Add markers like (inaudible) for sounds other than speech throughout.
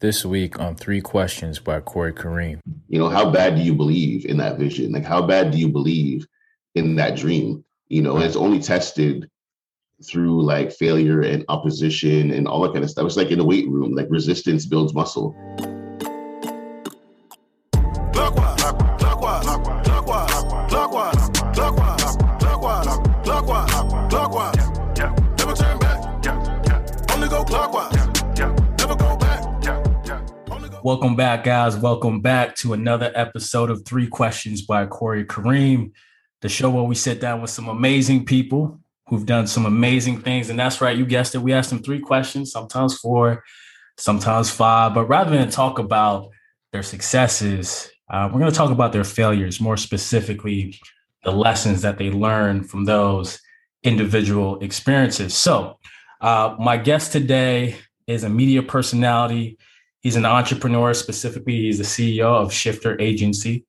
This week on Three Questions by Corey Kareem. You know, how bad do you believe in that vision? Like, how bad do you believe in that dream? You know, it's only tested through like failure and opposition and all that kind of stuff. It's like in the weight room, like resistance builds muscle. Welcome back, guys. Welcome back to another episode of Three Questions by Corey Kareem, the show where we sit down with some amazing people who've done some amazing things. And that's right, you guessed it. We asked them three questions, sometimes four, sometimes five. But rather than talk about their successes, uh, we're going to talk about their failures, more specifically, the lessons that they learned from those individual experiences. So, uh, my guest today is a media personality He's an entrepreneur, specifically, he's the CEO of Shifter Agency.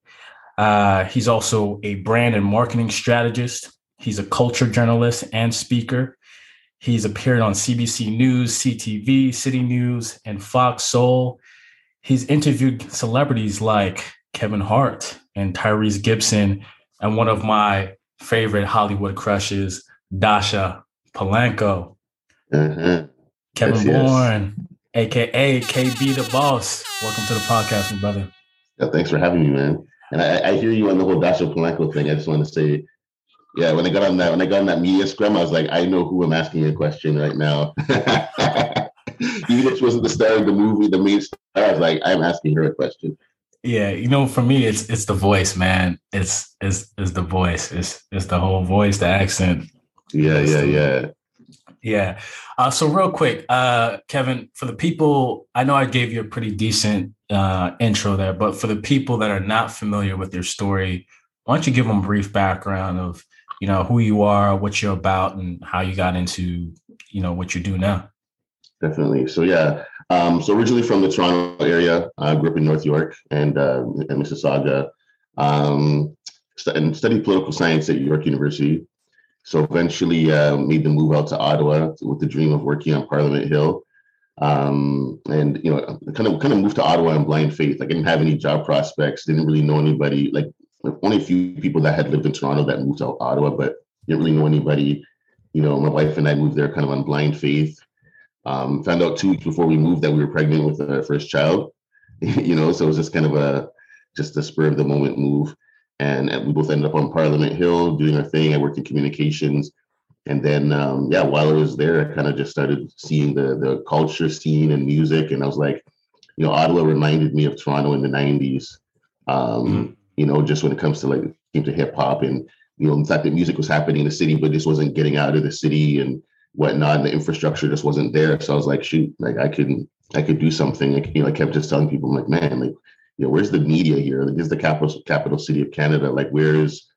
Uh, he's also a brand and marketing strategist. He's a culture journalist and speaker. He's appeared on CBC News, CTV, City News, and Fox Soul. He's interviewed celebrities like Kevin Hart and Tyrese Gibson, and one of my favorite Hollywood crushes, Dasha Polanco. Mm-hmm. Kevin yes, Bourne, yes aka KB the Boss. Welcome to the podcast, my brother. Yeah, thanks for having me, man. And I, I hear you on the whole Dasha Polanco thing. I just want to say, yeah, when I got on that, when I got on that media scrum, I was like, I know who I'm asking a question right now. (laughs) Even if she wasn't the star of the movie, the main star, I was like, I'm asking her a question. Yeah, you know, for me, it's it's the voice, man. It's it's it's the voice. It's it's the whole voice, the accent. Yeah, yeah, yeah. Yeah. Uh, so real quick, uh, Kevin, for the people, I know I gave you a pretty decent uh, intro there, but for the people that are not familiar with your story, why don't you give them a brief background of, you know, who you are, what you're about, and how you got into, you know, what you do now? Definitely. So yeah. Um, so originally from the Toronto area, I grew up in North York and uh, in Mississauga, um, and studied political science at York University. So eventually uh, made the move out to Ottawa with the dream of working on Parliament Hill. Um, and you know, kind of kind of moved to Ottawa in blind faith. Like I didn't have any job prospects, didn't really know anybody. Like only a few people that had lived in Toronto that moved to Ottawa, but didn't really know anybody. You know, my wife and I moved there kind of on blind faith. Um, found out two weeks before we moved that we were pregnant with our first child. (laughs) you know, so it was just kind of a just a spur of the moment move and we both ended up on Parliament Hill doing our thing. I worked in communications, and then um, yeah, while I was there, I kind of just started seeing the the culture scene and music, and I was like, you know, Ottawa reminded me of Toronto in the '90s. Um, mm-hmm. You know, just when it comes to like came to hip hop and you know, the fact that music was happening in the city, but just wasn't getting out of the city and whatnot, and the infrastructure just wasn't there. So I was like, shoot, like I could I could do something. Like, you know, I kept just telling people, I'm like, man, like you know, where's the media here? Like, this is the capital capital city of Canada. Like, where's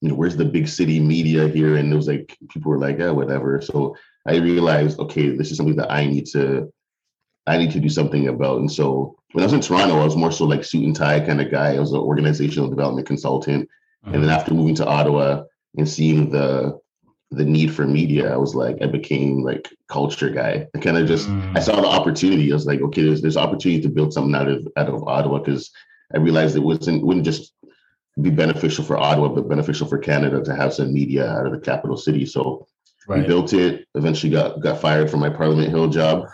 you know, where's the big city media here? And it was like people were like, yeah, whatever. So I realized, okay, this is something that I need to I need to do something about. And so when I was in Toronto, I was more so like suit and tie kind of guy. I was an organizational development consultant. And uh-huh. then after moving to Ottawa and seeing the the need for media, I was like, I became like culture guy. I kind of just mm. I saw the opportunity. I was like, okay, there's there's opportunity to build something out of out of Ottawa because I realized it wasn't wouldn't just be beneficial for Ottawa, but beneficial for Canada to have some media out of the capital city. So right. we built it. Eventually, got got fired from my Parliament Hill job,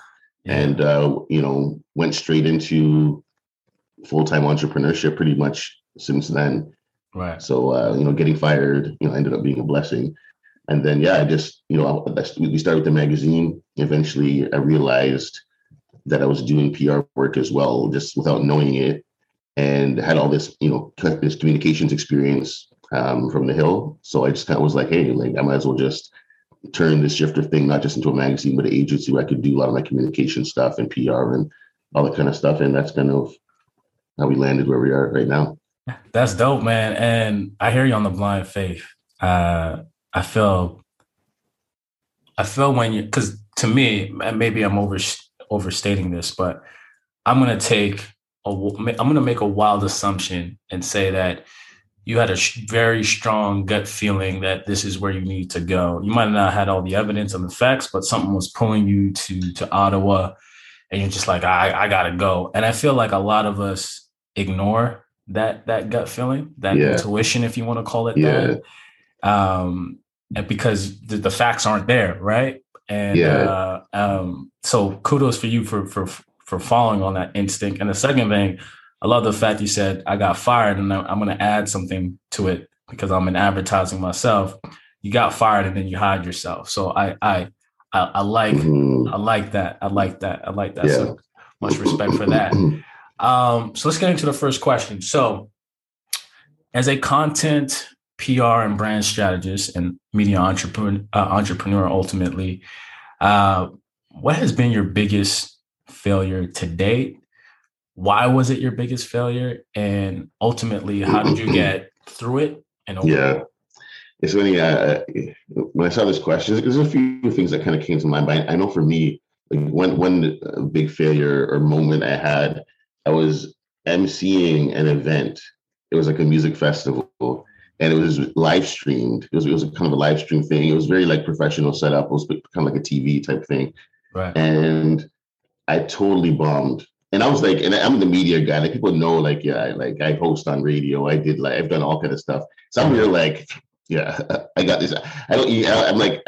yeah. and uh, you know went straight into full time entrepreneurship pretty much since then. Right. So uh, you know, getting fired, you know, ended up being a blessing and then yeah, I just you know we started with the magazine. Eventually, I realized that I was doing PR work as well, just without knowing it, and had all this you know this communications experience um, from the Hill. So I just kind of was like, hey, like I might as well just turn this shifter thing not just into a magazine but an agency where I could do a lot of my communication stuff and PR and all that kind of stuff. And that's kind of how we landed where we are right now. That's dope, man. And I hear you on the blind faith. Uh, I feel I feel when you because to me, maybe I'm over overstating this, but I'm gonna take a I'm gonna make a wild assumption and say that you had a very strong gut feeling that this is where you need to go. You might not have had all the evidence and the facts, but something was pulling you to to Ottawa. and you're just like, I, I gotta go. And I feel like a lot of us ignore that that gut feeling, that yeah. intuition, if you want to call it yeah. that. Um, and because the, the, facts aren't there, right? And yeah. uh, um, so kudos for you for for for following on that instinct. And the second thing, I love the fact you said I got fired, and I'm going to add something to it because I'm in advertising myself. You got fired, and then you hired yourself. So I I I, I like mm-hmm. I like that. I like that. I like that. Yeah. So much respect for that. (clears throat) Um, so let's get into the first question. So, as a content PR and brand strategist and media entrepreneur, uh, entrepreneur ultimately, uh, what has been your biggest failure to date? Why was it your biggest failure? And ultimately, how did you (clears throat) get through it? And yeah, it's funny. Uh, when I saw this question, there's a few things that kind of came to mind. But I know for me, like one one uh, big failure or moment I had, I was emceeing an event. It was like a music festival, and it was live streamed. It was it was kind of a live stream thing. It was very like professional setup. It was kind of like a TV type thing. Right. And I totally bombed. And I was like, and I'm the media guy. Like people know, like yeah, I, like I host on radio. I did like I've done all kind of stuff. So I'm here like yeah, (laughs) I got this. I don't. I'm like,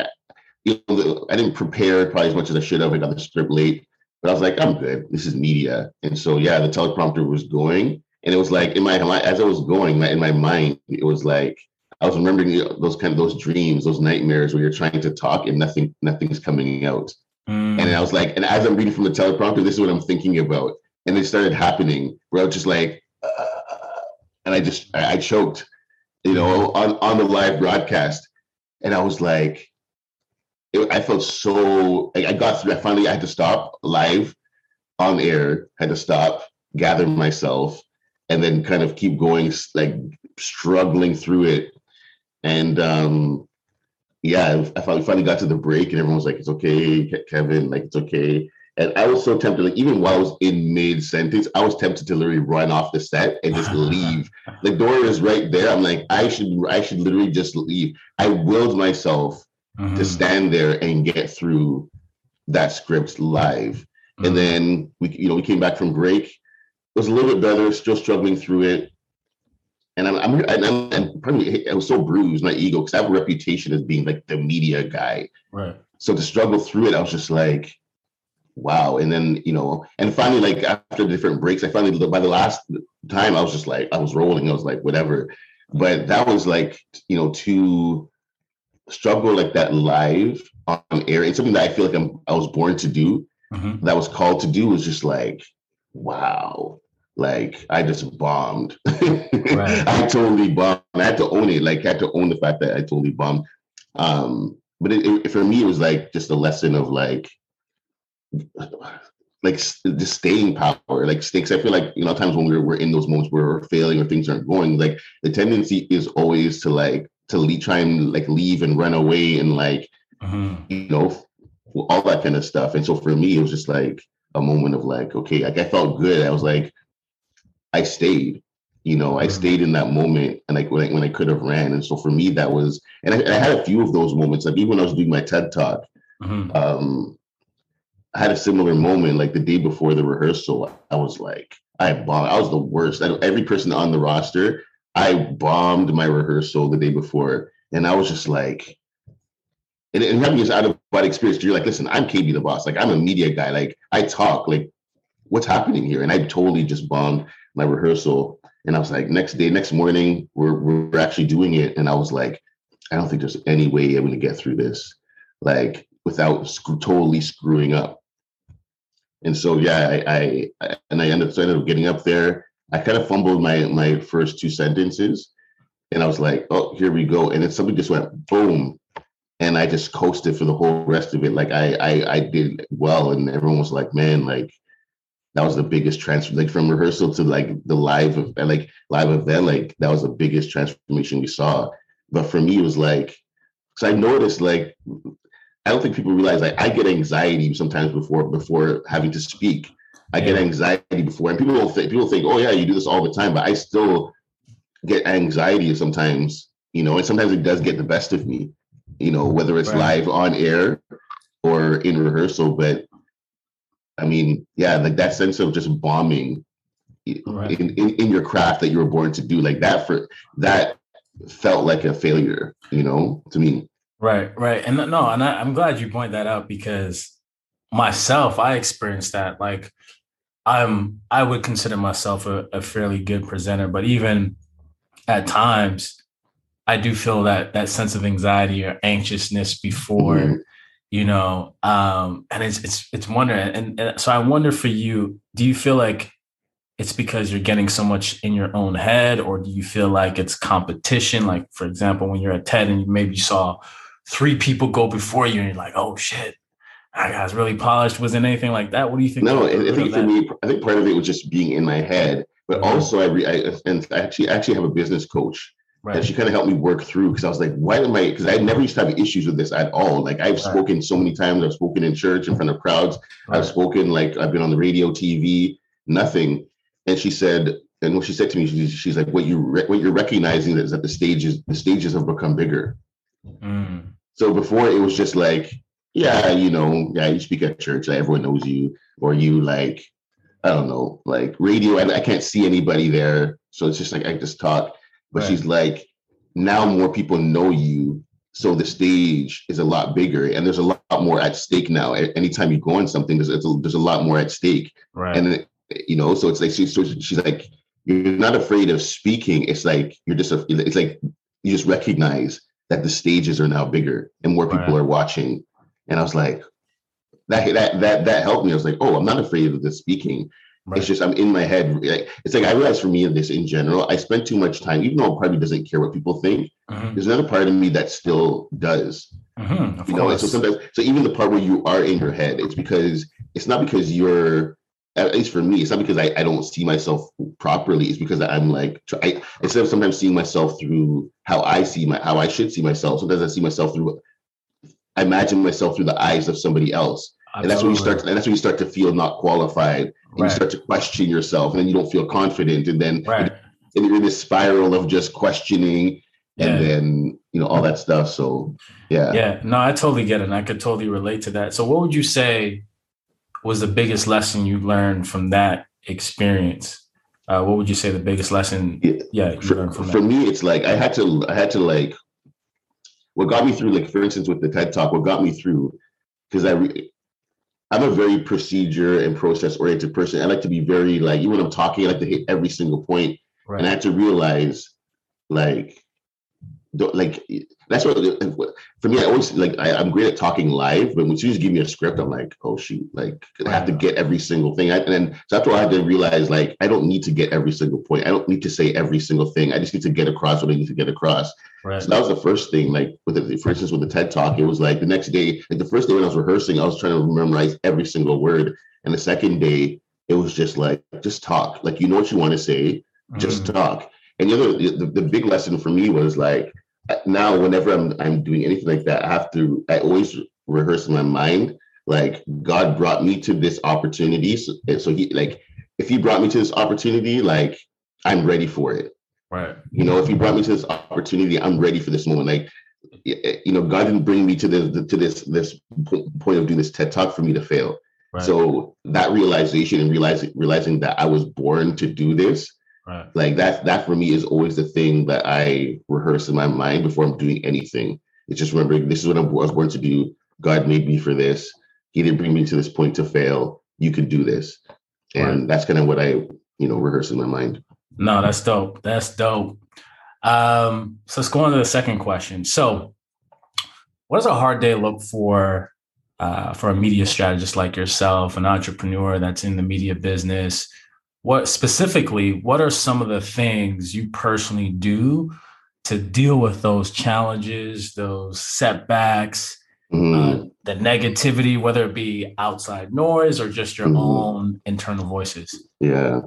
you know, I didn't prepare probably as much as I should have. I got the script late, but I was like, I'm good. This is media, and so yeah, the teleprompter was going, and it was like in my as I was going in my mind, it was like I was remembering those kind of those dreams, those nightmares where you're trying to talk and nothing, nothing's coming out. Mm. And I was like, and as I'm reading from the teleprompter, this is what I'm thinking about, and it started happening where I was just like, uh, and I just I, I choked you know, on, on the live broadcast. And I was like, it, I felt so, I got through, I finally I had to stop live on air, had to stop, gather myself, and then kind of keep going, like struggling through it. And um, yeah, I finally got to the break and everyone was like, it's okay, Kevin, like, it's okay. And I was so tempted, like even while I was in mid sentence, I was tempted to literally run off the set and just (laughs) leave. the door is right there. I'm like, I should, I should literally just leave. I willed myself mm-hmm. to stand there and get through that script live. Mm-hmm. And then we, you know, we came back from break. Was a little bit better, still struggling through it. And I'm, I'm, I'm, I'm probably, I was so bruised, my ego, because I have a reputation as being like the media guy. Right. So to struggle through it, I was just like, wow. And then, you know, and finally, like after different breaks, I finally, by the last time, I was just like, I was rolling. I was like, whatever. But that was like, you know, to struggle like that live on air. It's something that I feel like I'm, I was born to do. Mm-hmm. That was called to do was just like, wow. Like I just bombed. Right. (laughs) I totally bombed. I had to own it. Like I had to own the fact that I totally bombed. Um, but it, it, for me, it was like just a lesson of like, like just staying power, like stakes. I feel like you know times when we're we're in those moments where we're failing or things aren't going, like the tendency is always to like to leave, try and like leave and run away and like mm-hmm. you know all that kind of stuff. And so for me, it was just like a moment of like, okay, like I felt good. I was like, I stayed. You know, I mm-hmm. stayed in that moment, and like when I, when I could have ran. And so for me, that was, and I, I had a few of those moments. Like even when I was doing my TED talk, mm-hmm. um, I had a similar moment like the day before the rehearsal. I was like, I bombed. I was the worst. I, every person on the roster, I bombed my rehearsal the day before, and I was just like, and, and having this out of body experience, you're like, listen, I'm KB the boss. Like I'm a media guy. Like I talk. Like what's happening here? And I totally just bombed my rehearsal. And I was like, next day, next morning, we're we're actually doing it. And I was like, I don't think there's any way I'm going to get through this, like without totally screwing up. And so yeah, I, I and I ended up, so I ended up getting up there. I kind of fumbled my my first two sentences, and I was like, "Oh, here we go!" And then something just went boom, and I just coasted for the whole rest of it. Like I I, I did well, and everyone was like, "Man, like that was the biggest transfer. Like from rehearsal to like the live of like live event, like that was the biggest transformation we saw." But for me, it was like, so I noticed like I don't think people realize like I get anxiety sometimes before before having to speak. I get anxiety before, and people don't think people think, oh yeah, you do this all the time, but I still get anxiety sometimes, you know, and sometimes it does get the best of me, you know, whether it's right. live on air or in rehearsal. But I mean, yeah, like that sense of just bombing right. in, in, in your craft that you were born to do, like that for that felt like a failure, you know, to me. Right, right. And no, and I, I'm glad you point that out because myself, I experienced that. Like I'm I would consider myself a, a fairly good presenter, but even at times I do feel that that sense of anxiety or anxiousness before, mm-hmm. You know, um, and it's it's it's wondering, and, and so I wonder for you, do you feel like it's because you're getting so much in your own head, or do you feel like it's competition? Like, for example, when you're at TED and you maybe saw three people go before you, and you're like, oh shit, that guy's really polished. Was it anything like that? What do you think? No, I think for me, I think part of it was just being in my head, but mm-hmm. also I, re- I and I actually actually have a business coach Right. And she kind of helped me work through because I was like, why am I? Because I never used to have issues with this at all. Like I've right. spoken so many times. I've spoken in church in front of crowds. Right. I've spoken like I've been on the radio, TV, nothing. And she said, and what she said to me, she's, she's like, what you re- what you're recognizing is that the stages the stages have become bigger. Mm. So before it was just like, yeah, you know, yeah, you speak at church, like everyone knows you, or you like, I don't know, like radio, and I can't see anybody there, so it's just like I just talk. But right. she's like, now more people know you. So the stage is a lot bigger and there's a lot more at stake now. Anytime you go on something, there's, a, there's a lot more at stake. Right. And, you know, so it's like, she, so she's like, you're not afraid of speaking. It's like, you're just, a, it's like, you just recognize that the stages are now bigger and more people right. are watching. And I was like, that, that, that, that helped me. I was like, oh, I'm not afraid of the speaking. Right. It's just I'm in my head. It's like I realize for me in this in general, I spend too much time, even though of me doesn't care what people think. Mm-hmm. There's another part of me that still does. Mm-hmm, you know, so sometimes, so even the part where you are in your head, it's because it's not because you're at least for me, it's not because I, I don't see myself properly. It's because I'm like, I, instead of sometimes seeing myself through how I see my, how I should see myself, sometimes I see myself through, I imagine myself through the eyes of somebody else. Absolutely. And that's when you start, and that's when you start to feel not qualified and right. you start to question yourself and then you don't feel confident and then right. and you're in this spiral of just questioning and yeah. then you know all that stuff so yeah yeah no i totally get it and i could totally relate to that so what would you say was the biggest lesson you learned from that experience uh, what would you say the biggest lesson yeah, yeah for, for me it's like i had to i had to like what got me through like for instance with the ted talk what got me through because i re- I'm a very procedure and process oriented person. I like to be very like even when I'm talking, I like to hit every single point. Right. And I had to realize like like that's what for me. I always like I, am great at talking live, but when you just give me a script, I'm like, oh shoot, like I have to get every single thing. I, and then so after I had to realize like I don't need to get every single point. I don't need to say every single thing. I just need to get across what I need to get across. Right. So that was the first thing. Like with the, for instance, with the TED Talk, it was like the next day, like the first day when I was rehearsing, I was trying to memorize every single word, and the second day, it was just like just talk. Like you know what you want to say, just mm. talk. And the other, the, the big lesson for me was like now whenever I'm I'm doing anything like that, I have to I always rehearse in my mind like God brought me to this opportunity. So, so he like if he brought me to this opportunity, like I'm ready for it. Right. You know, if he brought me to this opportunity, I'm ready for this moment. Like you know, God didn't bring me to this to this this point of doing this TED talk for me to fail. Right. So that realization and realizing realizing that I was born to do this Right. Like that, that for me is always the thing that I rehearse in my mind before I'm doing anything. It's just remembering this is what I was born to do. God made me for this. He didn't bring me to this point to fail. You can do this. And right. that's kind of what I, you know, rehearse in my mind. No, that's dope. That's dope. Um, so let's go on to the second question. So what does a hard day look for uh, for a media strategist like yourself, an entrepreneur that's in the media business? What specifically what are some of the things you personally do to deal with those challenges those setbacks uh, mm-hmm. the negativity whether it be outside noise or just your mm. own internal voices yeah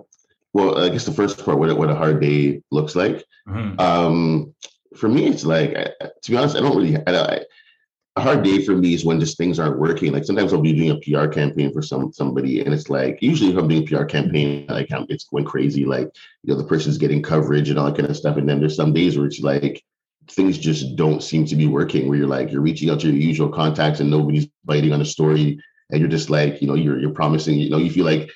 well i guess the first part what, what a hard day looks like mm-hmm. um, for me it's like to be honest i don't really I, a hard day for me is when just things aren't working. Like sometimes I'll be doing a PR campaign for some somebody, and it's like usually if I'm doing a PR campaign, like I'm, it's going crazy. Like you know the person's getting coverage and all that kind of stuff, and then there's some days where it's like things just don't seem to be working. Where you're like you're reaching out to your usual contacts and nobody's biting on a story, and you're just like, you know, you're you're promising, you know, you feel like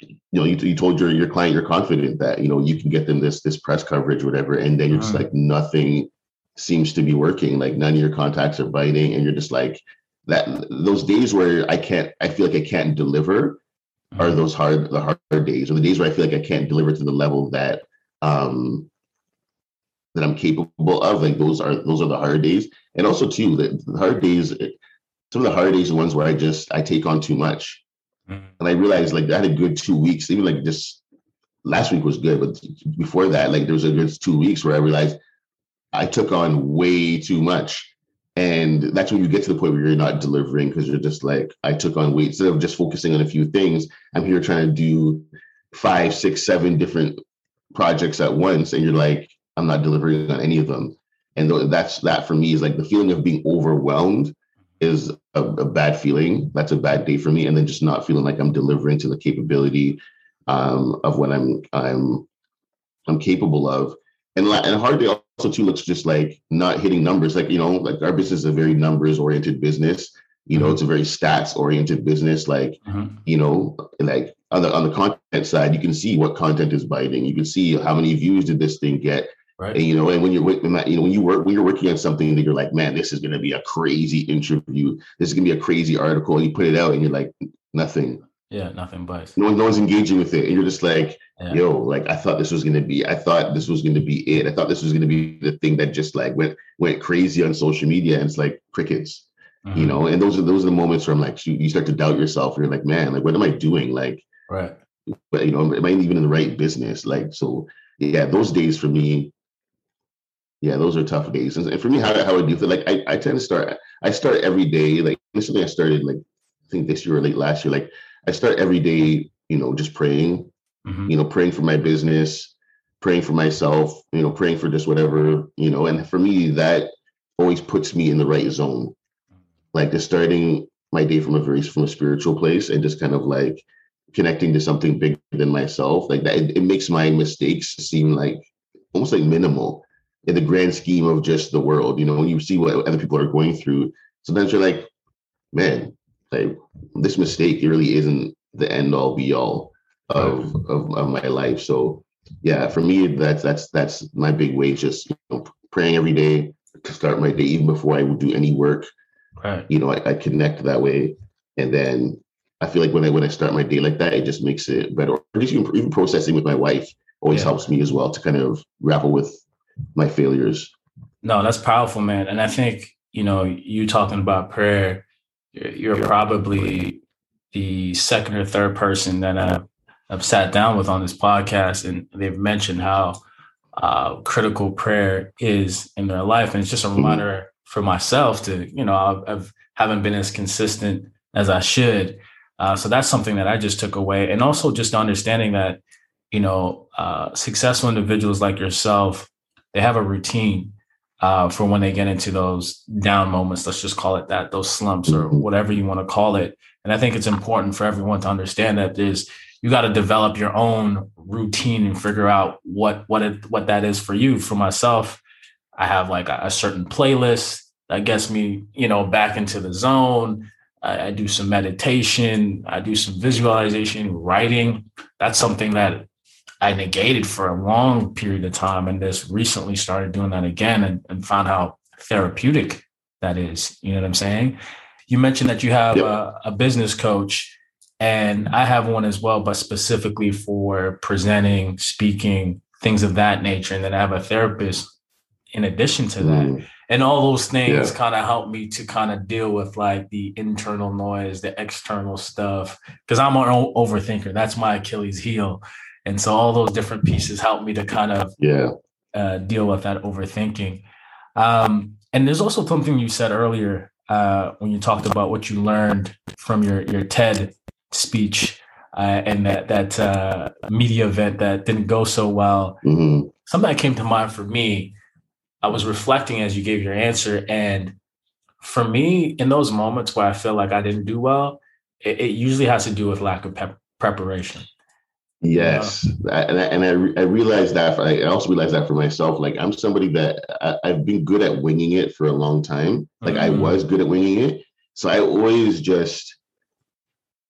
you know, you, you told your your client you're confident that you know you can get them this this press coverage, whatever, and then you're just mm-hmm. like nothing seems to be working. Like none of your contacts are biting, and you're just like that. Those days where I can't, I feel like I can't deliver, are mm-hmm. those hard the hard days, or the days where I feel like I can't deliver to the level that um that I'm capable of. Like those are those are the hard days, and also too the, the hard days. Some of the hard days are ones where I just I take on too much, mm-hmm. and I realized like I had a good two weeks. Even like just last week was good, but before that, like there was a good two weeks where I realized I took on way too much. And that's when you get to the point where you're not delivering because you're just like, I took on weight. Instead of just focusing on a few things, I'm here trying to do five, six, seven different projects at once. And you're like, I'm not delivering on any of them. And that's that for me is like the feeling of being overwhelmed is a, a, bad feeling. That's a bad day for me. And then just not feeling like I'm delivering to the capability um, of what I'm I'm I'm capable of. And and hard day also too looks just like not hitting numbers. Like you know, like our business is a very numbers oriented business. You know, mm-hmm. it's a very stats oriented business. Like mm-hmm. you know, like on the on the content side, you can see what content is biting. You can see how many views did this thing get Right. And you know, and when you're when that, you know when you work when you're working on something that you're like, man, this is going to be a crazy interview. This is going to be a crazy article, and you put it out, and you're like, nothing. Yeah, nothing but no, no one's engaging with it, and you're just like, yeah. yo, like I thought this was going to be, I thought this was going to be it. I thought this was going to be the thing that just like went went crazy on social media, and it's like crickets. Mm-hmm. You know, and those are those are the moments where I'm like, you, you start to doubt yourself. You're like, man, like what am I doing? Like, right. But you know, am I even in the right business? Like, so yeah, those days for me yeah, those are tough days. And for me, how, how I do feel like I, I tend to start, I start every day. Like initially I started like, I think this year or late last year, like I start every day, you know, just praying, mm-hmm. you know, praying for my business, praying for myself, you know, praying for just whatever, you know, and for me, that always puts me in the right zone. Like just starting my day from a very, from a spiritual place and just kind of like connecting to something bigger than myself. Like that, it, it makes my mistakes seem like almost like minimal in the grand scheme of just the world. You know, when you see what other people are going through, sometimes you're like, man, like this mistake really isn't the end all be all of, of, of my life. So yeah, for me, that's that's that's my big way. Just you know, praying every day to start my day, even before I would do any work. Right. You know, I, I connect that way, and then I feel like when I when I start my day like that, it just makes it better. Or just even, even processing with my wife always yeah. helps me as well to kind of grapple with my failures. No, that's powerful, man. And I think, you know, you talking about prayer, you're probably the second or third person that I've, I've sat down with on this podcast, and they've mentioned how uh, critical prayer is in their life. And it's just a mm-hmm. reminder for myself to, you know, I've, I've haven't been as consistent as I should. Uh, so that's something that I just took away. And also just understanding that, you know, uh, successful individuals like yourself they have a routine uh, for when they get into those down moments. Let's just call it that, those slumps or mm-hmm. whatever you want to call it. And I think it's important for everyone to understand that there's you got to develop your own routine and figure out what what it what that is for you. For myself, I have like a, a certain playlist that gets me, you know, back into the zone. I, I do some meditation. I do some visualization, writing. That's something that I negated for a long period of time and just recently started doing that again and, and found how therapeutic that is. You know what I'm saying? You mentioned that you have yep. a, a business coach and I have one as well, but specifically for presenting, speaking, things of that nature. And then I have a therapist in addition to that. Mm. And all those things yeah. kind of help me to kind of deal with like the internal noise, the external stuff. Cause I'm an overthinker. That's my Achilles heel. And so all those different pieces help me to kind of yeah uh, deal with that overthinking. Um, and there's also something you said earlier uh, when you talked about what you learned from your your TED speech uh, and that that uh, media event that didn't go so well. Mm-hmm. Something that came to mind for me. I was reflecting as you gave your answer, and for me, in those moments where I feel like I didn't do well, it, it usually has to do with lack of pep- preparation. Yes, yeah. and I, and I, I realized that. For, I also realized that for myself. Like I'm somebody that I, have been good at winging it for a long time. Like mm-hmm. I was good at winging it, so I always just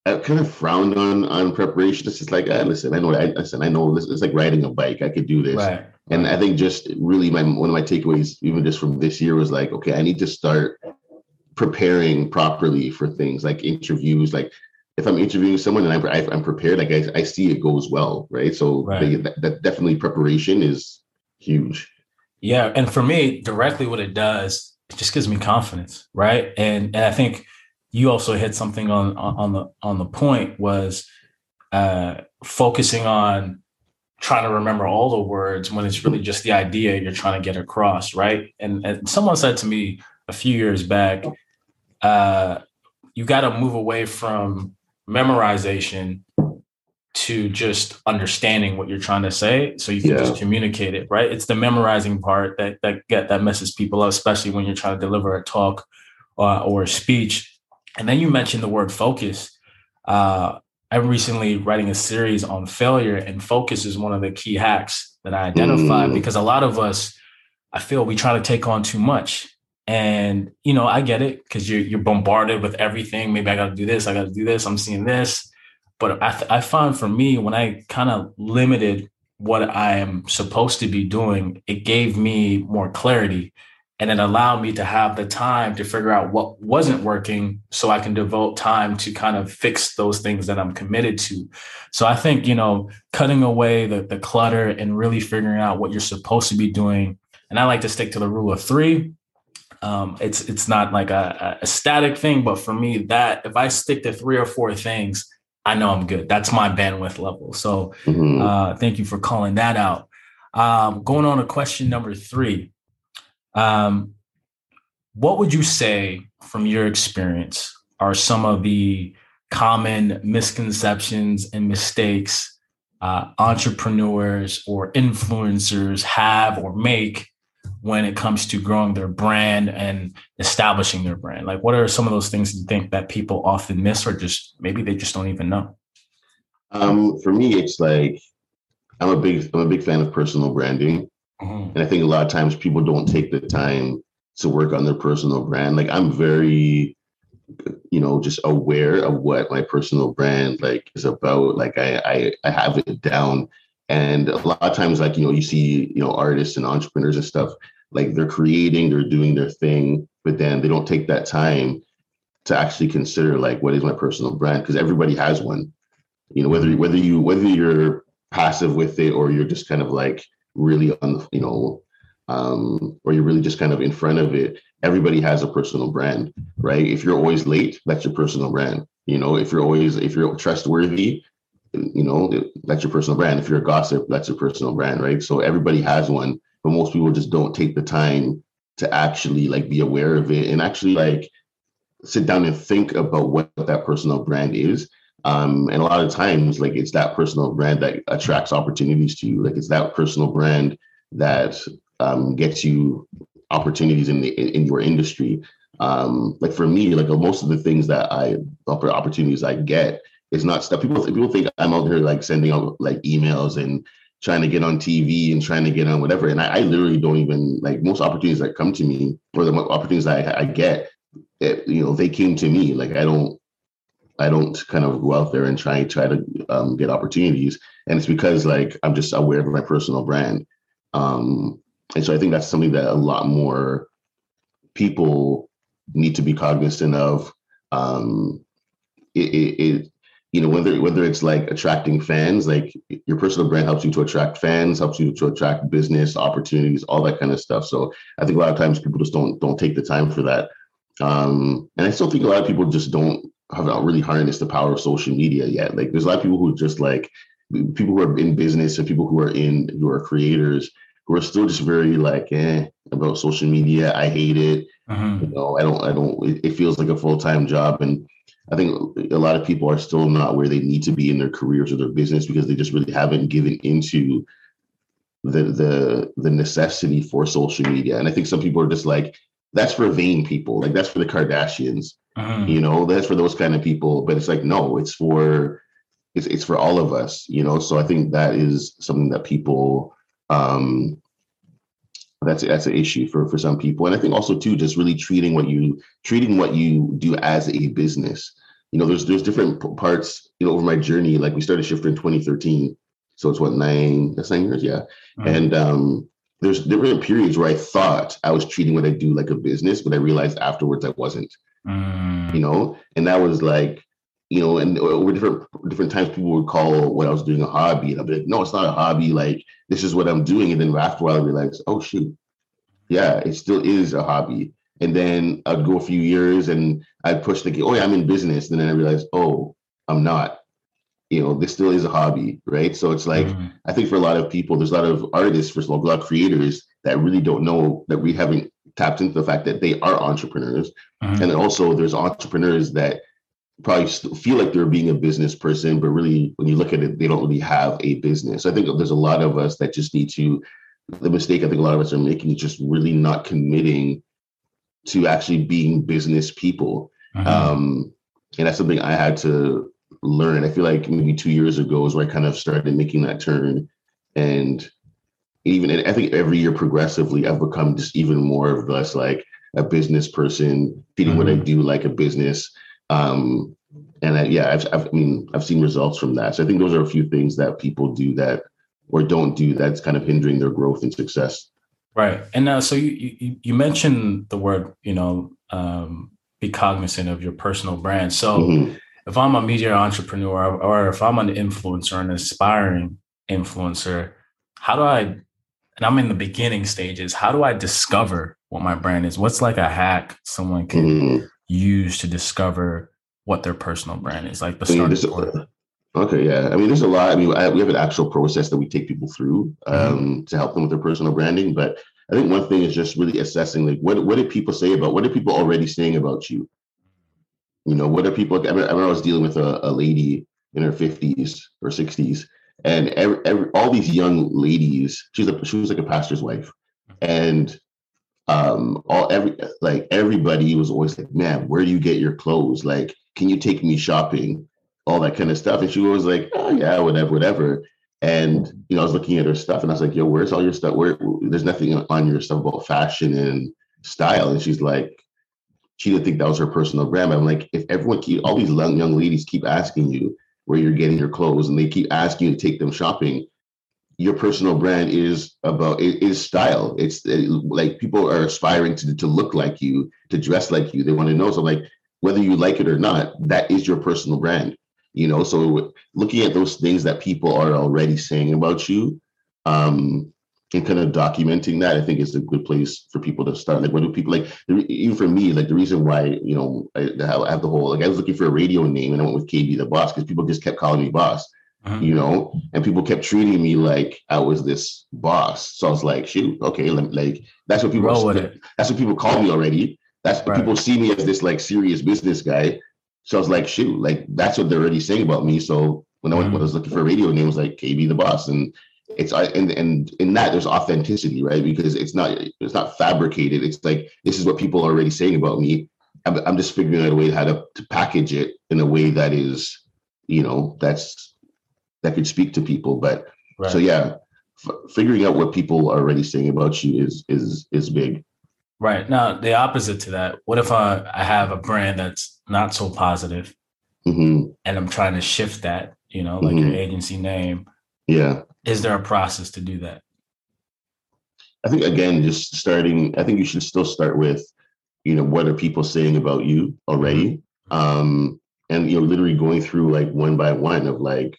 I kind of frowned on on preparation. It's just like, ah, listen, I know, I listen, I know this. It's like riding a bike. I could do this. Right. And I think just really my one of my takeaways, even just from this year, was like, okay, I need to start preparing properly for things like interviews. Like if I'm interviewing someone and I'm I'm prepared, like I, I see it goes well, right? So right. They, that, that definitely preparation is huge. Yeah, and for me, directly what it does, it just gives me confidence, right? And and I think you also hit something on on the on the point was uh, focusing on trying to remember all the words when it's really just the idea you're trying to get across, right? And, and someone said to me a few years back, uh, you got to move away from memorization to just understanding what you're trying to say so you can yeah. just communicate it right it's the memorizing part that that get that messes people up especially when you're trying to deliver a talk uh, or a speech and then you mentioned the word focus. Uh, I'm recently writing a series on failure, and focus is one of the key hacks that I identified mm. because a lot of us, I feel, we try to take on too much. And you know, I get it because you're you're bombarded with everything. Maybe I got to do this. I got to do this. I'm seeing this. But I, th- I found for me when I kind of limited what I am supposed to be doing, it gave me more clarity and it allowed me to have the time to figure out what wasn't working so i can devote time to kind of fix those things that i'm committed to. So i think you know cutting away the, the clutter and really figuring out what you're supposed to be doing and i like to stick to the rule of three. Um, it's it's not like a, a static thing but for me that if i stick to three or four things i know i'm good. That's my bandwidth level. So mm-hmm. uh, thank you for calling that out. Um, going on to question number three um, what would you say, from your experience, are some of the common misconceptions and mistakes uh, entrepreneurs or influencers have or make when it comes to growing their brand and establishing their brand? Like, what are some of those things you think that people often miss, or just maybe they just don't even know? Um, for me, it's like I'm a big I'm a big fan of personal branding. Mm-hmm. And I think a lot of times people don't take the time to work on their personal brand. Like I'm very, you know, just aware of what my personal brand like is about. Like I I, I have it down. And a lot of times, like, you know, you see, you know, artists and entrepreneurs and stuff, like they're creating, they're doing their thing, but then they don't take that time to actually consider like what is my personal brand because everybody has one you know whether whether you whether you're passive with it or you're just kind of like really on you know um, or you're really just kind of in front of it everybody has a personal brand right? If you're always late that's your personal brand you know? If you're always if you're trustworthy you know that's your personal brand. If you're a gossip that's your personal brand right? So everybody has one but most people just don't take the time to actually like be aware of it and actually like sit down and think about what that personal brand is um, and a lot of times, like it's that personal brand that attracts opportunities to you. Like it's that personal brand that um, gets you opportunities in the in your industry. Um, like for me, like most of the things that I opportunities I get is not stuff people people think I'm out here like sending out like emails and trying to get on TV and trying to get on whatever. And I, I literally don't even like most opportunities that come to me or the opportunities I, I get, it, you know, they came to me. Like I don't I don't kind of go out there and try try to um, get opportunities, and it's because like I'm just aware of my personal brand, um, and so I think that's something that a lot more people need to be cognizant of. Um, it, it, it, you know whether whether it's like attracting fans, like your personal brand helps you to attract fans, helps you to attract business opportunities, all that kind of stuff. So I think a lot of times people just don't don't take the time for that. Um, and I still think a lot of people just don't have not really harnessed the power of social media yet. Like there's a lot of people who just like people who are in business and people who are in who are creators who are still just very like eh about social media. I hate it. Mm-hmm. You know, I don't I don't it, it feels like a full-time job. And I think a lot of people are still not where they need to be in their careers or their business because they just really haven't given into the the the necessity for social media. And I think some people are just like, that's for vain people. Like that's for the Kardashians. Mm. You know, that's for those kind of people. But it's like, no, it's for it's it's for all of us, you know. So I think that is something that people um that's that's an issue for for some people. And I think also too, just really treating what you treating what you do as a business. you know, there's there's different parts, you know, over my journey. Like we started Shifter in 2013, so it's what nine, that's nine years, yeah. Mm-hmm. And um, there's different periods where I thought I was treating what I do like a business, but I realized afterwards I wasn't. Mm. You know, and that was like, you know, and over different different times people would call what I was doing a hobby, and I'd be like, no, it's not a hobby. Like this is what I'm doing, and then after a while I realized, oh shoot, yeah, it still is a hobby. And then I'd go a few years and I'd push the, oh yeah, I'm in business. And then I realized, oh, I'm not. You know, this still is a hobby, right? So it's like, mm-hmm. I think for a lot of people, there's a lot of artists, first of all, a lot of creators that really don't know that we haven't tapped into the fact that they are entrepreneurs. Mm-hmm. And then also there's entrepreneurs that probably feel like they're being a business person, but really when you look at it, they don't really have a business. So I think there's a lot of us that just need to the mistake I think a lot of us are making is just really not committing to actually being business people. Mm-hmm. Um, and that's something I had to learn. I feel like maybe two years ago is where I kind of started making that turn. And even, and I think every year progressively, I've become just even more of less like a business person, feeding mm-hmm. what I mm-hmm. do like a business. Um, and I, yeah, I've, I've, I mean, I've seen results from that. So I think those are a few things that people do that or don't do that's kind of hindering their growth and success. Right. And uh, so you, you, you mentioned the word, you know, um, be cognizant of your personal brand. So mm-hmm. if I'm a media entrepreneur or if I'm an influencer, an aspiring influencer, how do I, and I'm in the beginning stages, how do I discover what my brand is? What's like a hack someone can mm-hmm. use to discover what their personal brand is? Like the starting point. Okay, yeah. I mean, there's a lot. I mean, I, we have an actual process that we take people through mm-hmm. um, mm-hmm. to help them with their personal branding. But I think one thing is just really assessing, like, what what did people say about? What are people already saying about you? You know, what are people? I remember, I was dealing with a, a lady in her 50s or 60s, and every, every, all these young ladies. She's a she was like a pastor's wife, and um all every like everybody was always like man where do you get your clothes like can you take me shopping all that kind of stuff. And she was like, oh yeah, whatever, whatever. And you know, I was looking at her stuff, and I was like, "Yo, where's all your stuff? Where there's nothing on your stuff about fashion and style." And she's like, she didn't think that was her personal brand. I'm like, if everyone keep all these young ladies keep asking you where you're getting your clothes, and they keep asking you to take them shopping, your personal brand is about it is style. It's it, like people are aspiring to to look like you, to dress like you. They want to know. So like whether you like it or not, that is your personal brand you know so looking at those things that people are already saying about you um and kind of documenting that i think is a good place for people to start like what do people like even for me like the reason why you know i, have the whole like i was looking for a radio name and i went with kb the boss because people just kept calling me boss uh-huh. you know and people kept treating me like i was this boss so i was like shoot okay like that's what people that's what people call me already that's right. people see me as this like serious business guy so I was like, shoot, like that's what they're already saying about me. So when I, went, when I was looking for a radio name, it was like KB the boss, and it's and and in that there's authenticity, right? Because it's not it's not fabricated. It's like this is what people are already saying about me. I'm, I'm just figuring out a way how to, to package it in a way that is, you know, that's that could speak to people. But right. so yeah, f- figuring out what people are already saying about you is is is big. Right. Now, the opposite to that, what if I, I have a brand that's not so positive mm-hmm. and I'm trying to shift that, you know, like mm-hmm. your agency name? Yeah. Is there a process to do that? I think, again, just starting, I think you should still start with, you know, what are people saying about you already? Mm-hmm. Um, and, you know, literally going through like one by one of like,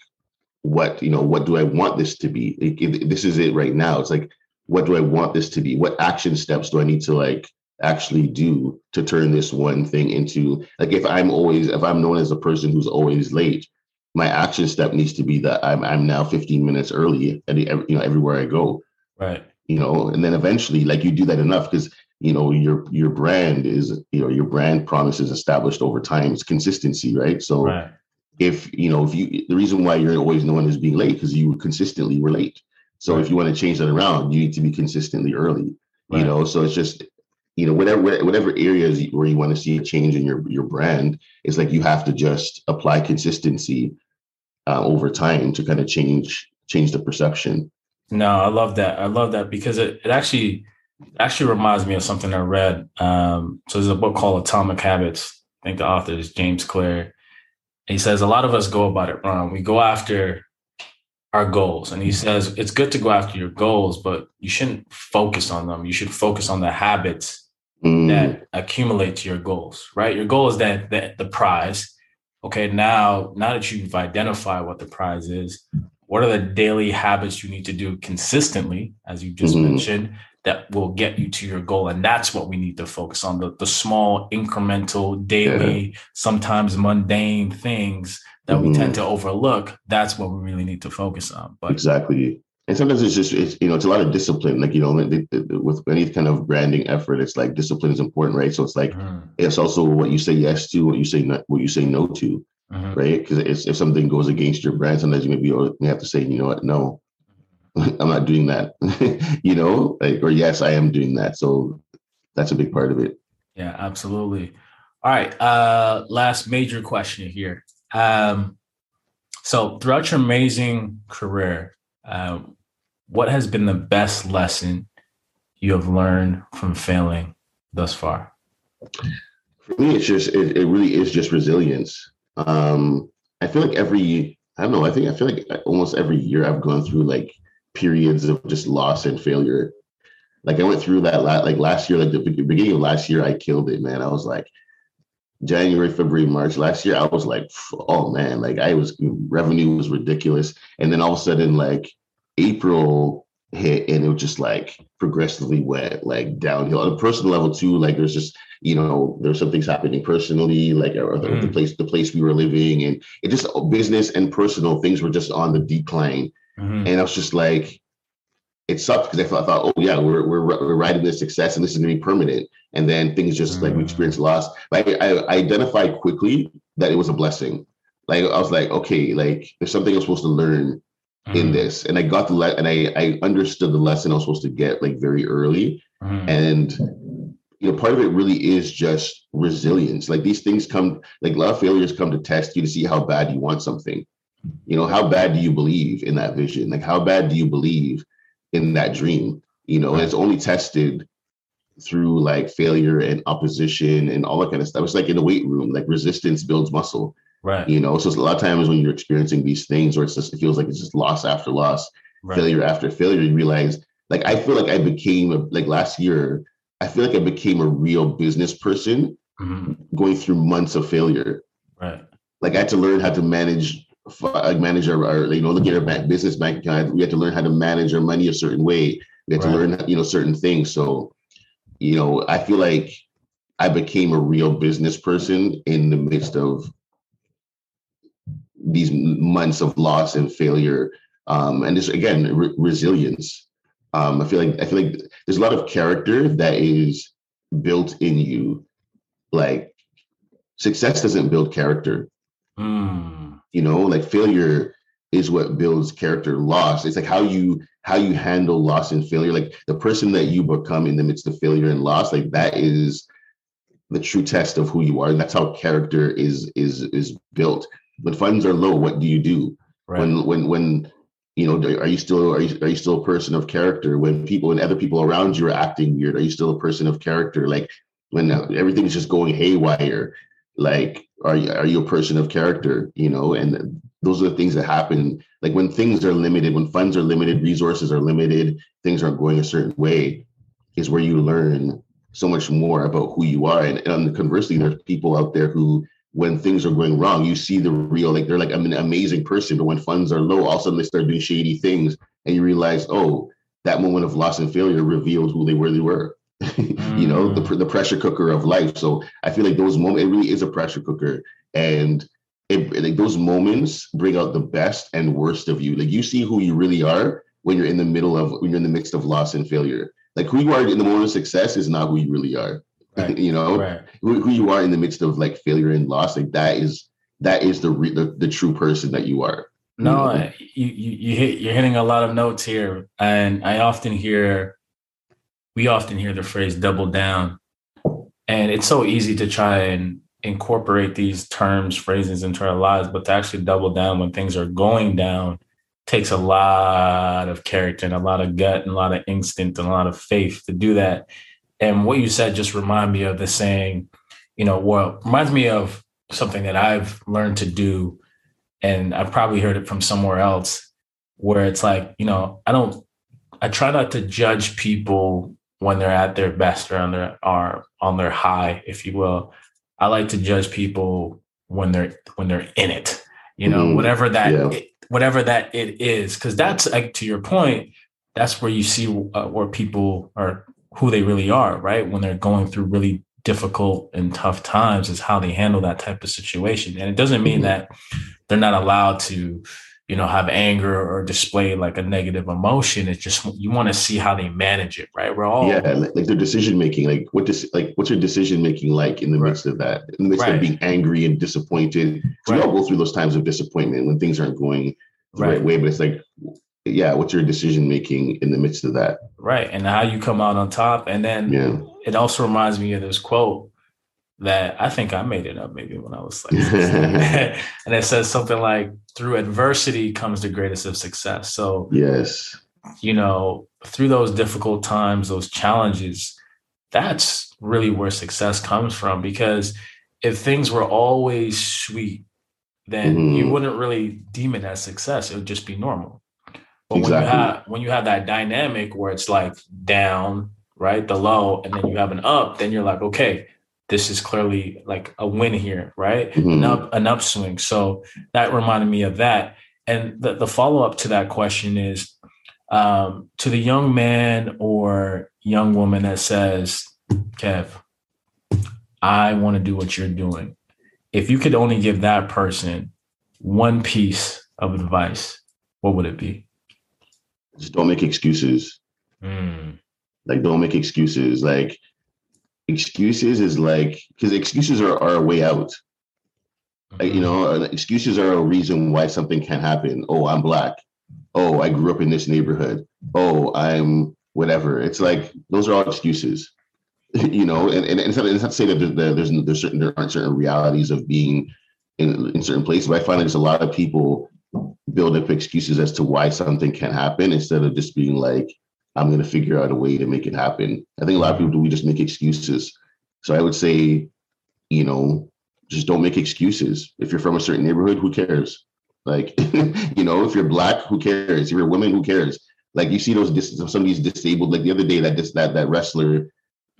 what, you know, what do I want this to be? It, it, this is it right now. It's like, what do I want this to be? What action steps do I need to like actually do to turn this one thing into like if I'm always if I'm known as a person who's always late, my action step needs to be that I'm I'm now 15 minutes early at you know everywhere I go. Right. You know, and then eventually like you do that enough because you know your your brand is you know your brand promise is established over time. It's consistency, right? So right. if you know if you the reason why you're always known as being late because you consistently were late so right. if you want to change that around, you need to be consistently early. Right. You know, so it's just you know whatever whatever areas where you want to see a change in your your brand, it's like you have to just apply consistency uh, over time to kind of change change the perception. No, I love that. I love that because it, it actually actually reminds me of something I read. Um, so there's a book called Atomic Habits. I think the author is James Clear. he says a lot of us go about it wrong. We go after our goals. And he says it's good to go after your goals, but you shouldn't focus on them. You should focus on the habits mm. that accumulate to your goals, right? Your goal is that, that the prize. Okay, now now that you've identified what the prize is, what are the daily habits you need to do consistently, as you just mm-hmm. mentioned, that will get you to your goal? And that's what we need to focus on the, the small, incremental, daily, yeah. sometimes mundane things that mm-hmm. we tend mm-hmm. to overlook, that's what we really need to focus on. But exactly. And sometimes it's just, it's, you know, it's a lot of discipline. Like, you know, with any kind of branding effort, it's like discipline is important, right? So it's like, mm-hmm. it's also what you say yes to, what you say, not, what you say no to, mm-hmm. right? Because if something goes against your brand, sometimes you maybe you have to say, you know what, no, (laughs) I'm not doing that, (laughs) you know, like, or yes, I am doing that. So that's a big part of it. Yeah, absolutely. All right. Uh, last major question here. Um, so throughout your amazing career, uh, what has been the best lesson you have learned from failing thus far? For me, it's just it, it really is just resilience. Um, I feel like every I don't know. I think I feel like almost every year I've gone through like periods of just loss and failure. Like I went through that like last year, like the beginning of last year, I killed it, man. I was like, January, February, March last year, I was like, oh man, like I was revenue was ridiculous. And then all of a sudden, like April hit and it was just like progressively went like downhill on a personal level too. Like there's just, you know, there's some things happening personally, like mm. the place, the place we were living, and it just business and personal things were just on the decline. Mm-hmm. And I was just like, it sucked because I thought, oh yeah, we're, we're we're riding this success and this is going to be permanent. And then things just mm-hmm. like we mm. experienced loss. Like I, I identified quickly that it was a blessing. Like I was like, okay, like there's something I'm supposed to learn mm-hmm. in this, and I got the le- and I I understood the lesson I was supposed to get like very early. Mm-hmm. And you know, part of it really is just resilience. Like these things come, like a lot of failures come to test you to see how bad you want something. You know, how bad do you believe in that vision? Like how bad do you believe in that dream you know and it's only tested through like failure and opposition and all that kind of stuff. It's like in the weight room like resistance builds muscle right. you know? So a lot of times when you're experiencing these things or it's just it feels like it's just loss after loss right. failure after failure you realize like i feel like i became a, like last year i feel like i became a real business person mm-hmm. going through months of failure. Right. Like i had to learn how to manage manage our, our, you know, look at our bank, business bank account. We had to learn how to manage our money a certain way. We had right. to learn, you know, certain things. So, you know, I feel like I became a real business person in the midst of these months of loss and failure. Um, and this again, re- resilience. Um, I feel like I feel like there's a lot of character that is built in you. Like success doesn't build character. Mm you know like failure is what builds character loss. It's like how you how you handle loss and failure. Like the person that you become in the midst of failure and loss like that is the true test of who you are. And that's how character is is is built. When funds are low what do you do? Right. when when when you know are you still are you, are you still a person of character? When people and other people around you are acting weird are you still a person of character? Like when uh, everything's just going haywire like are you, are you a person of character you know? And those are the things that happen. Like when things are limited when funds are limited resources are limited things aren't going a certain way is where you learn so much more about who you are. And, and conversely there's people out there who when things are going wrong you see the real like they're like i'm an amazing person but when funds are low all of a sudden they start doing shady things and you realize oh that moment of loss and failure revealed who they really were (laughs) you know, the, mm. the pressure cooker of life. So I feel like those moments, it really is a pressure cooker. And it, like those moments bring out the best and worst of you. Like you see who you really are when you're in the middle of, when you're in the midst of loss and failure. Like who you are in the moment of success is not who you really are. Right. (laughs) you know, right. who, who, you are in the midst of like failure and loss, like that is, that is the, re- the, the true person that you are. No, you, you, you hit, you're hitting a lot of notes here. And I often hear we often hear the phrase double down. And it's so easy to try and incorporate these terms, phrases into our lives, but to actually double down when things are going down takes a lot of character and a lot of gut and a lot of instinct and a lot of faith to do that. And what you said just remind me of the saying, you know, well, reminds me of something that I've learned to do, and I've probably heard it from somewhere else, where it's like, you know, I don't, I try not to judge people when they're at their best or on their are on their high, if you will. I like to judge people when they're when they're in it, you know, mm-hmm. whatever that yeah. it, whatever that it is, because that's like to your point. That's where you see uh, where people are who they really are, right? When they're going through really difficult and tough times, is how they handle that type of situation. And it doesn't mean mm-hmm. that they're not allowed to you know have anger or display like a negative emotion it's just you want to see how they manage it right we're all yeah like, like their decision making like what does like what's your decision making like in the right. midst of that in the midst right. of being angry and disappointed right. we all go through those times of disappointment when things aren't going the right, right way but it's like yeah what's your decision making in the midst of that right and how you come out on top and then yeah. it also reminds me of this quote that I think I made it up maybe when I was like, (laughs) (laughs) and it says something like, "Through adversity comes the greatest of success." So yes, you know, through those difficult times, those challenges, that's really where success comes from. Because if things were always sweet, then mm-hmm. you wouldn't really deem it as success. It would just be normal. But exactly. when you have when you have that dynamic where it's like down, right, the low, and then you have an up, then you're like, okay this is clearly like a win here, right? Mm-hmm. An up an upswing. So that reminded me of that. And the, the follow up to that question is um, to the young man or young woman that says, Kev, I want to do what you're doing. If you could only give that person one piece of advice, what would it be? Just don't make excuses. Mm. Like, don't make excuses. Like, excuses is like because excuses are, are a way out. Like, you mm-hmm. know, excuses are a reason why something can't happen. Oh, I'm black. Oh, I grew up in this neighborhood. Oh, I'm whatever. It's like those are all excuses. (laughs) you know, and, and it's, not, it's not to say that there's, there's there's certain there aren't certain realities of being in, in certain places, but I find there's a lot of people build up excuses as to why something can't happen instead of just being like, I'm going to figure out a way to make it happen. I think a lot of people do, we just make excuses. So I would say, you know, just don't make excuses. If you're from a certain neighborhood, who cares? Like, (laughs) you know, if you're black, who cares? If you're a woman, who cares? Like you see those dis- some of these disabled. Like the other day, that that that wrestler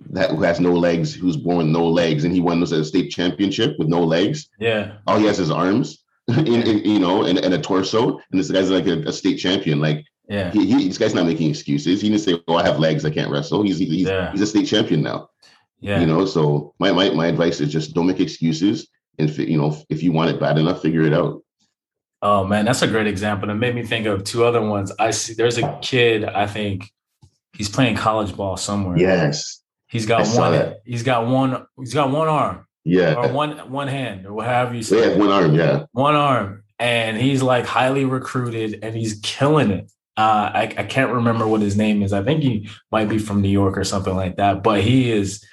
that who has no legs, who's born with no legs, and he won this a state championship with no legs. Yeah, all he has is arms, (laughs) in, in, you know, and, and a torso, and this guy's like a, a state champion. Like yeah. He, he, this guy's not making excuses. He didn't say, "Oh, I have legs, I can't wrestle." He's he's, yeah. he's a state champion now. Yeah. You know, so my, my my advice is just don't make excuses, and you know if you want it bad enough, figure it out. Oh man, that's a great example. It made me think of two other ones. I see. There's a kid. I think he's playing college ball somewhere. Yes. He's got I one. He's got one. He's got one arm. Yeah. Or one one hand or whatever you say. Yeah, one arm. Yeah. One arm, and he's like highly recruited, and he's killing it. Uh, I, I can't remember what his name is. I think he might be from New York or something like that. But he is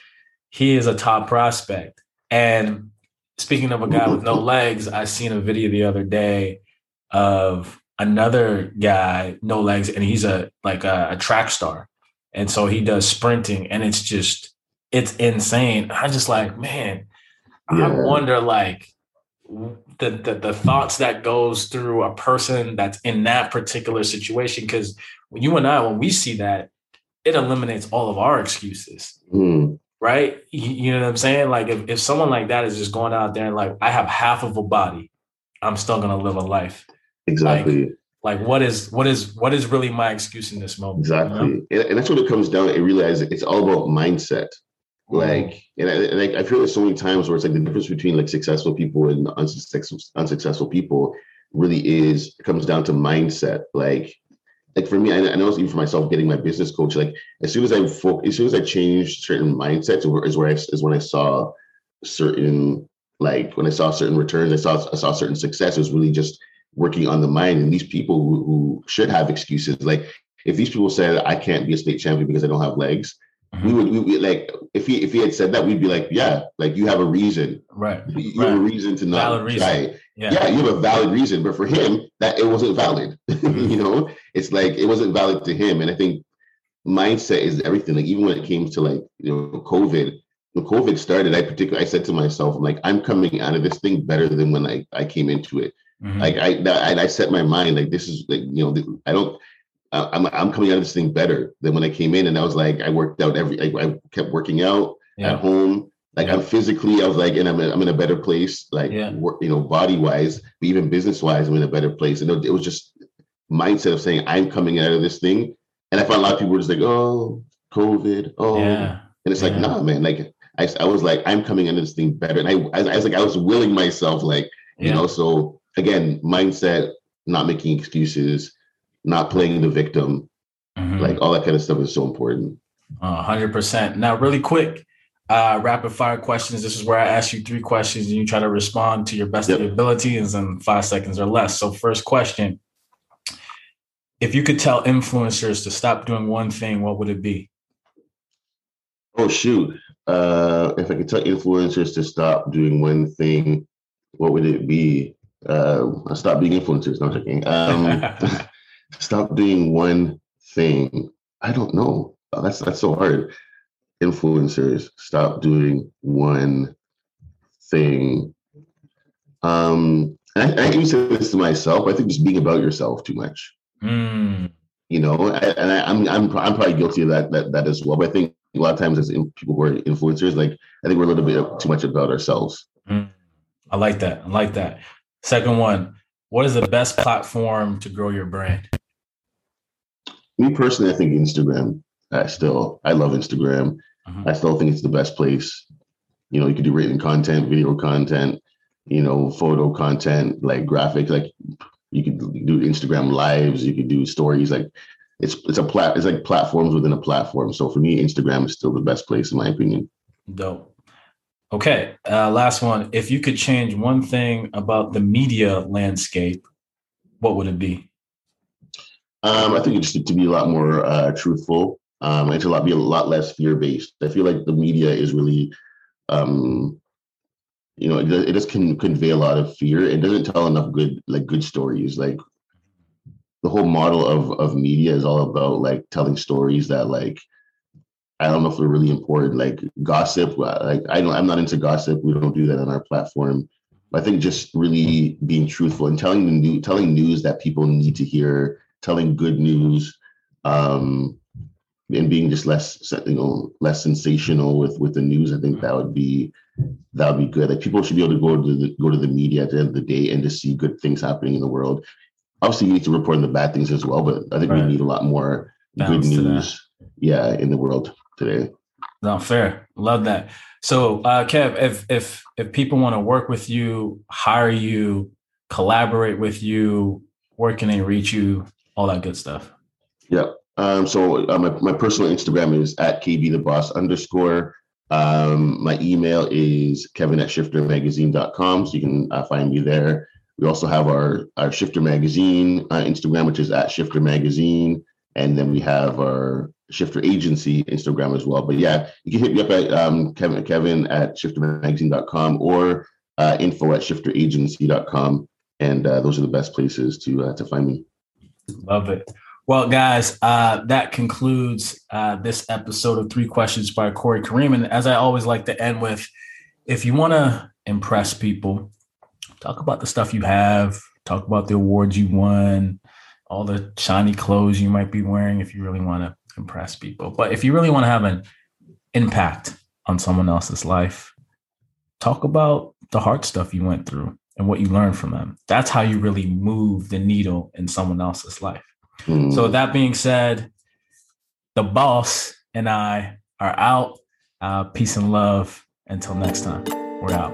he is a top prospect. And speaking of a guy with no (laughs) legs, I seen a video the other day of another guy no legs, and he's a like a, a track star, and so he does sprinting, and it's just it's insane. I just like man, yeah. I wonder like the, the, the thoughts that goes through a person that's in that particular situation because when you and i when we see that it eliminates all of our excuses. Mm. right? You, you, know what i'm saying? Like if, if someone like that is just going out there and like i have half of a body i'm still gonna live a life. Exactly. Like, like what is what is what is really my excuse in this moment exactly you know? and, that's what it comes down to realize it's all about mindset Mm-hmm. like, and I, and I, feel there's so many times where it's like the difference between like successful people and unsuccessful unsuccessful people really is comes down to mindset. Like, like for me, I, I know even for myself, getting my business coach, like as soon as I fo- as soon as I changed certain mindsets, is where I is when I saw certain like when I saw certain returns, I saw I saw certain success. It was really just working on the mind. And these people who, who should have excuses, like if these people said I can't be a state champion because I don't have legs, Mm-hmm. We would we, we, like if he if he had said that, we'd be like, yeah, like you have a reason, right? You right. have a reason to not valid try. Yeah. yeah, you have a valid reason, but for him, that it wasn't valid. (laughs) Mm-hmm. you know, it's like it wasn't valid to him, and I think mindset is everything. Like even when it came to like you know COVID, when COVID started, I particularly I said to myself, I'm like, I'm coming out of this thing better than when I, I came into it. Mm-hmm. Like I, I I set my mind like this is like you know I don't I'm I'm coming out of this thing better than when I came in, and I was like I worked out every I, I kept working out yeah. at home. Like yeah. I'm physically, I was like, and I'm in, I'm in a better place, like yeah. work, you know, body wise, but even business wise, I'm in a better place. And it, it was just mindset of saying I'm coming out of this thing, and I found a lot of people were just like, oh, COVID, oh, and it's like, nah, man, like I, I was like, I'm coming out of this thing better. And I, I, I was like, I was willing myself, like, you know, so again, mindset, not making excuses, not playing the victim, mm-hmm. like all that kind of stuff is so important. hundred uh, percent. Now, really quick, uh, rapid fire questions. This is where I ask you three questions and you try to respond to your best yep. ability in five seconds or less. So, first question: If you could tell influencers to stop doing one thing, what would it be? Oh shoot! uh, if I could tell influencers to stop doing one thing, what would it be? Uh, stop being influencers. No, I'm joking. Um, (laughs) stop doing one thing. I don't know. That's that's so hard. Influencers, stop doing one thing. Um, I, I even say this to myself. I think just being about yourself too much. Mm. You know, and I, am I'm, I'm I'm probably guilty of that that that as well. But I think a lot of times as people who are influencers, like I think we're a little bit too much about ourselves. Mm, I like that. I like that. Second one, what is the best platform to grow your brand? Me personally, I think Instagram. I still, I love Instagram. Mm-hmm. I still think it's the best place. You know, you can do written content, video content, you know, photo content, like graphic, like you could do Instagram lives, you could do stories. Like it's it's a plat it's like platforms within a platform. So for me, Instagram is still the best place in my opinion. Dope. Okay, uh, last one. If you could change one thing about the media landscape, what would it be? Um, I think it's to be a lot more uh, truthful. Um, and to be a lot less fear based. I feel like the media is really, um, you know, it, it just can convey a lot of fear. It doesn't tell enough good like good stories. Like the whole model of of media is all about like telling stories that like I don't know if they're really important. Like gossip, uh, like I don't, I'm not into gossip. We don't do that on our platform. I think just really being truthful and telling the new, telling news that people need to hear, telling good news, um, and being just less, you know, less sensational with with the news. I think that would be that would be good. Like people should be able to go to the go to the media at the end of the day and just see good things happening in the world obviously you need to report on the bad things as well, but I think right. we need a lot more Balance good news, yeah, in the world today. No, fair. Love that. So, uh, Kev, if if if people want to work with you, hire you, collaborate with you, where can they reach you? All that good stuff. Yeah. Um, so uh, my, my personal Instagram is at KB the boss underscore. Um, my email is kevin at shiftermagazine.com. So you can uh, find me there. We also have our, our Shifter Magazine uh, Instagram, which is at Shifter Magazine. And then we have our Shifter Agency Instagram as well. But yeah, you can hit me up at um, Kevin, Kevin at shiftermagazine.com or uh, info at shifteragency.com. And uh, those are the best places to uh, to find me. Love it. Well, guys, uh, that concludes uh, this episode of Three Questions by Corey Kareem. And as I always like to end with, if you want to impress people, talk about the stuff you have, talk about the awards you won, all the shiny clothes you might be wearing if you really want to impress people. But if you really want to have an impact on someone else's life, talk about the hard stuff you went through and what you learn from them. That's how you really move the needle in someone else's life. Mm. So, hmm. that being said, the boss and I are out. Uh, peace and love. Until next time, we're out.